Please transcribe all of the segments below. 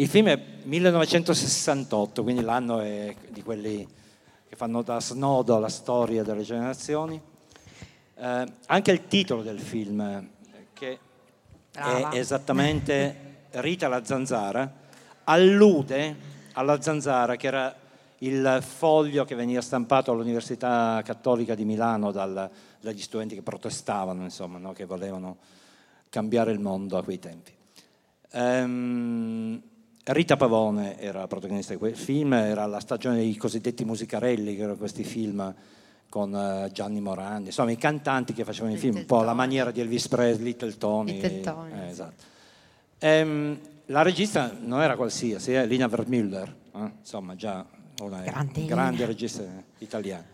Il film è 1968, quindi l'anno è di quelli che fanno da snodo alla storia delle generazioni. Eh, anche il titolo del film, che Brava. è esattamente Rita la zanzara, allude alla zanzara che era il foglio che veniva stampato all'Università Cattolica di Milano dal, dagli studenti che protestavano, insomma, no? che volevano cambiare il mondo a quei tempi. Um, Rita Pavone era la protagonista di quel film, era la stagione dei cosiddetti musicarelli, che erano questi film con uh, Gianni Morandi, insomma i cantanti che facevano i film, un po' alla maniera di Elvis Presley, Little Tony. Little Tony. Eh, esatto. um, la regista non era qualsiasi, è Lina Vermüller, eh? insomma già una grande, grande regista italiana.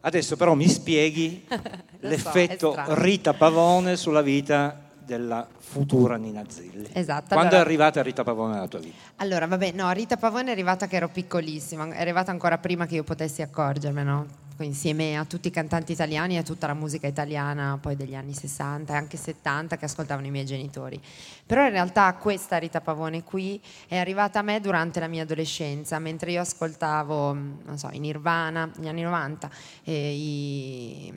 Adesso però mi spieghi l'effetto so, Rita Pavone sulla vita della futura Nina Zilli. Esatto. Quando allora, è arrivata Rita Pavone nella tua vita? Allora, vabbè, no, Rita Pavone è arrivata che ero piccolissima, è arrivata ancora prima che io potessi accorgermene, no? Insieme a tutti i cantanti italiani e a tutta la musica italiana poi degli anni 60 e anche 70 che ascoltavano i miei genitori. Però in realtà questa Rita Pavone qui è arrivata a me durante la mia adolescenza, mentre io ascoltavo, non so, i Nirvana, negli anni 90, i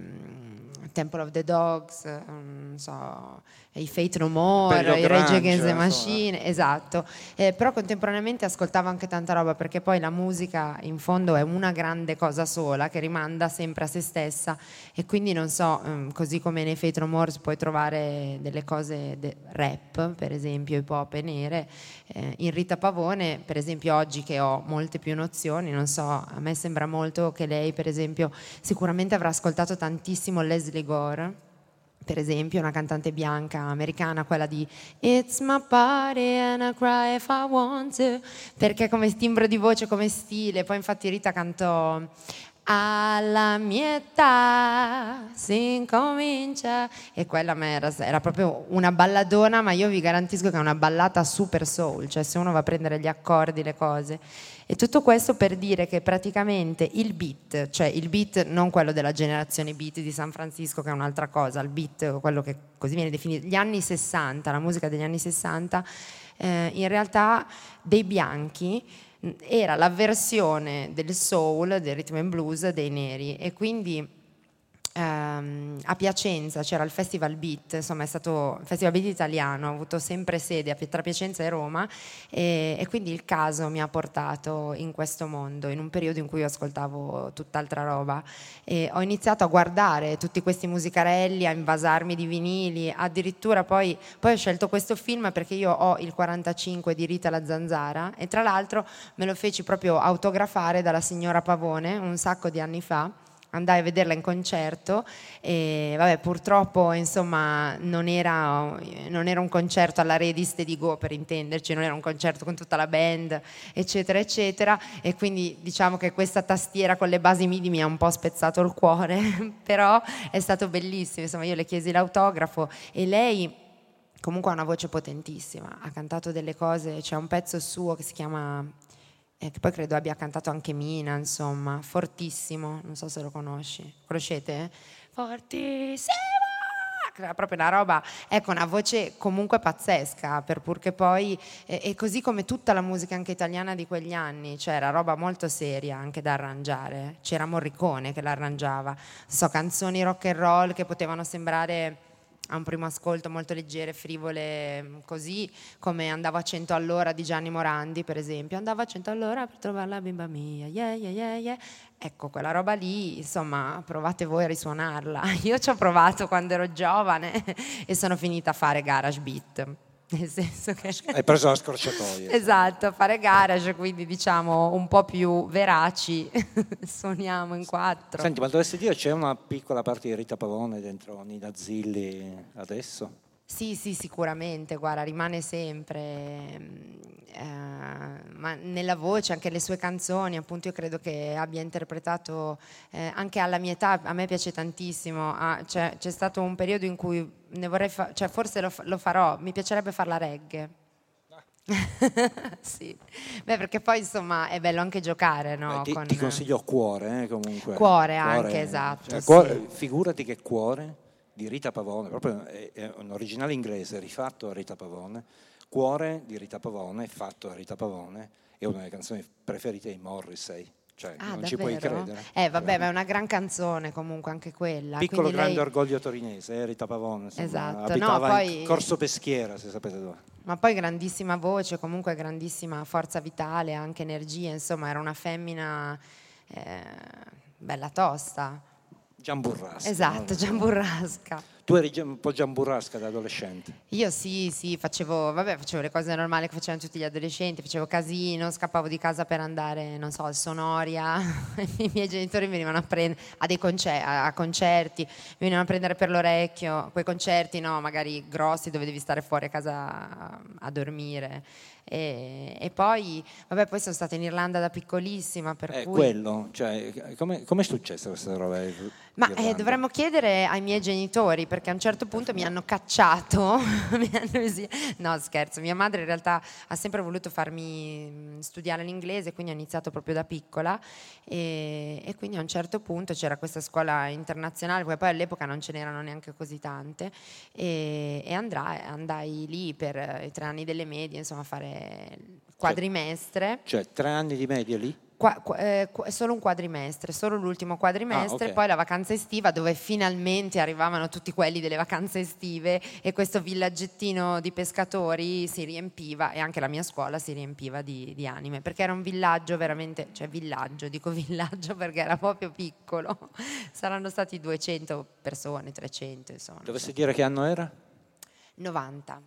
Temple of the Dogs, non so, i Fate No More, i Rage Against the Machine, esatto. Eh, però contemporaneamente ascoltavo anche tanta roba perché poi la musica in fondo è una grande cosa sola che rimanda sempre a se stessa. E quindi non so, um, così come nei Fate No More puoi trovare delle cose de- rap, per esempio hip hop e nere, eh, in Rita Pavone, per esempio oggi che ho molte più nozioni, non so, a me sembra molto che lei per esempio sicuramente avrà ascoltato tantissimo Leslie Gore per esempio una cantante bianca americana, quella di It's my party and I cry if I want to, perché come timbro di voce, come stile, poi infatti Rita cantò alla mia età si incomincia. E quella era, era, proprio una balladona ma io vi garantisco che è una ballata super soul cioè se uno va a prendere gli accordi le cose. E tutto questo per dire che praticamente il beat, cioè il beat non quello della generazione beat di San Francisco che è un'altra cosa, il beat, quello che così viene definito, gli anni 60, la musica degli anni 60, eh, in realtà dei bianchi era la versione del soul, del rhythm and blues dei neri e quindi ehm, a Piacenza c'era il Festival Beat, insomma è stato il Festival Beat italiano, ha avuto sempre sede tra Piacenza e Roma e, e, quindi il caso mi ha portato in questo mondo, in un periodo in cui io ascoltavo tutt'altra roba. E ho iniziato a guardare tutti questi musicarelli, a invasarmi di vinili, addirittura poi, poi ho scelto questo film perché io ho il 45 di Rita la Zanzara e tra l'altro me lo feci proprio autografare dalla signora Pavone un sacco di anni fa andai a vederla in concerto e vabbè, purtroppo insomma non era, non era un concerto alla Rediste di Go per intenderci, non era un concerto con tutta la band eccetera eccetera. E quindi diciamo che questa tastiera con le basi midi mi ha un po' spezzato il cuore però è stato bellissimo, insomma io le chiesi l'autografo e lei comunque ha una voce potentissima, ha cantato delle cose, c'è un pezzo suo che si chiama che poi credo abbia cantato anche Mina, insomma, fortissimo, non so se lo conosci, conoscete? Fortissimo! proprio una roba, ecco, una voce comunque pazzesca, per pur che poi, e eh, così come tutta la musica anche italiana di quegli anni, cioè era roba molto seria anche da arrangiare, c'era Morricone che l'arrangiava, so, canzoni rock and roll che potevano sembrare a un primo ascolto molto leggere, frivole, mm, così come Andavo a 100 all'ora di Gianni Morandi, per esempio. Andavo a 100 all'ora per trovare la bimba mia, yeah, yeah, yeah, yeah. Ecco, quella roba lì, insomma, provate voi a risuonarla. Io ci ho provato quando ero giovane e sono finita a fare garage beat. Nel senso che... Hai preso la scorciatoia. esatto, fare garage, quindi diciamo un po' più veraci, suoniamo in quattro. Senti, ma dovresti dire c'è una piccola parte di Rita Pavone dentro Nina Zilli adesso? Sì, sì, sicuramente, guarda, rimane sempre, eh, ma nella voce, anche le sue canzoni, appunto io credo che abbia interpretato eh, anche alla mia età, a me piace tantissimo, ah, cioè, c'è stato un periodo in cui ne vorrei fare, cioè forse lo, lo, farò, mi piacerebbe farla reggae. sì, Beh, perché poi insomma è bello anche giocare. No? Beh, ti, Con... ti, consiglio cuore, eh, comunque. Cuore, cuore anche, esatto. Cioè, cuore, figurati che cuore di Rita Pavone, proprio è, un originale inglese rifatto a Rita Pavone, Cuore di Rita Pavone, fatto da Rita Pavone, è una delle canzoni preferite di Morrissey. Cioè, Ah, non ci puoi davvero? credere. Eh, vabbè, ma è una gran canzone comunque anche quella. Piccolo quindi grande lei- orgoglio torinese, eh, Rita Pavone. insomma, Esatto, no, abitava poi- in Corso Peschiera, se sapete dove. Ma poi grandissima voce, comunque grandissima forza vitale, anche energia, insomma, era una femmina eh, bella tosta. Giamburrasca. Esatto? Giamburrasca. Tu eri un po' giamburrasca da adolescente. Io sì, sì, facevo, vabbè, facevo le cose normali che facevano tutti gli adolescenti, facevo casino, scappavo di casa per andare, non so, al Sonoria, i miei genitori mi venivano a prendere a dei concerti, a concerti, mi venivano a prendere per l'orecchio, quei concerti, no, magari grossi dove devi stare fuori a casa a dormire. E, e poi, vabbè, poi sono stata in Irlanda da piccolissima, per Eh, cui... quello, cioè, come è successa questa roba? Ma eh, dovremmo chiedere ai miei genitori perché a un certo punto mi hanno cacciato. mi hanno- no, scherzo. Mia madre in realtà ha sempre voluto farmi studiare l'inglese, quindi ho iniziato proprio da piccola. E, e quindi a un certo punto c'era questa scuola internazionale, poi, all'epoca non ce n'erano neanche così tante. E, e andrai- andai lì per eh, i tre anni delle medie, insomma, a fare il quadrimestre. Cioè, tre anni di media lì? Qua- qua- eh, solo un quadrimestre, solo l'ultimo quadrimestre, Ah, ok. poi la vacanza estiva dove finalmente arrivavano tutti quelli delle vacanze estive e questo villaggettino di pescatori si riempiva e anche la mia scuola si riempiva di, di anime perché era un villaggio veramente, cioè villaggio, dico villaggio perché era proprio piccolo, saranno stati 200 persone, 300 insomma. Dovessi so. dire che anno era? 90.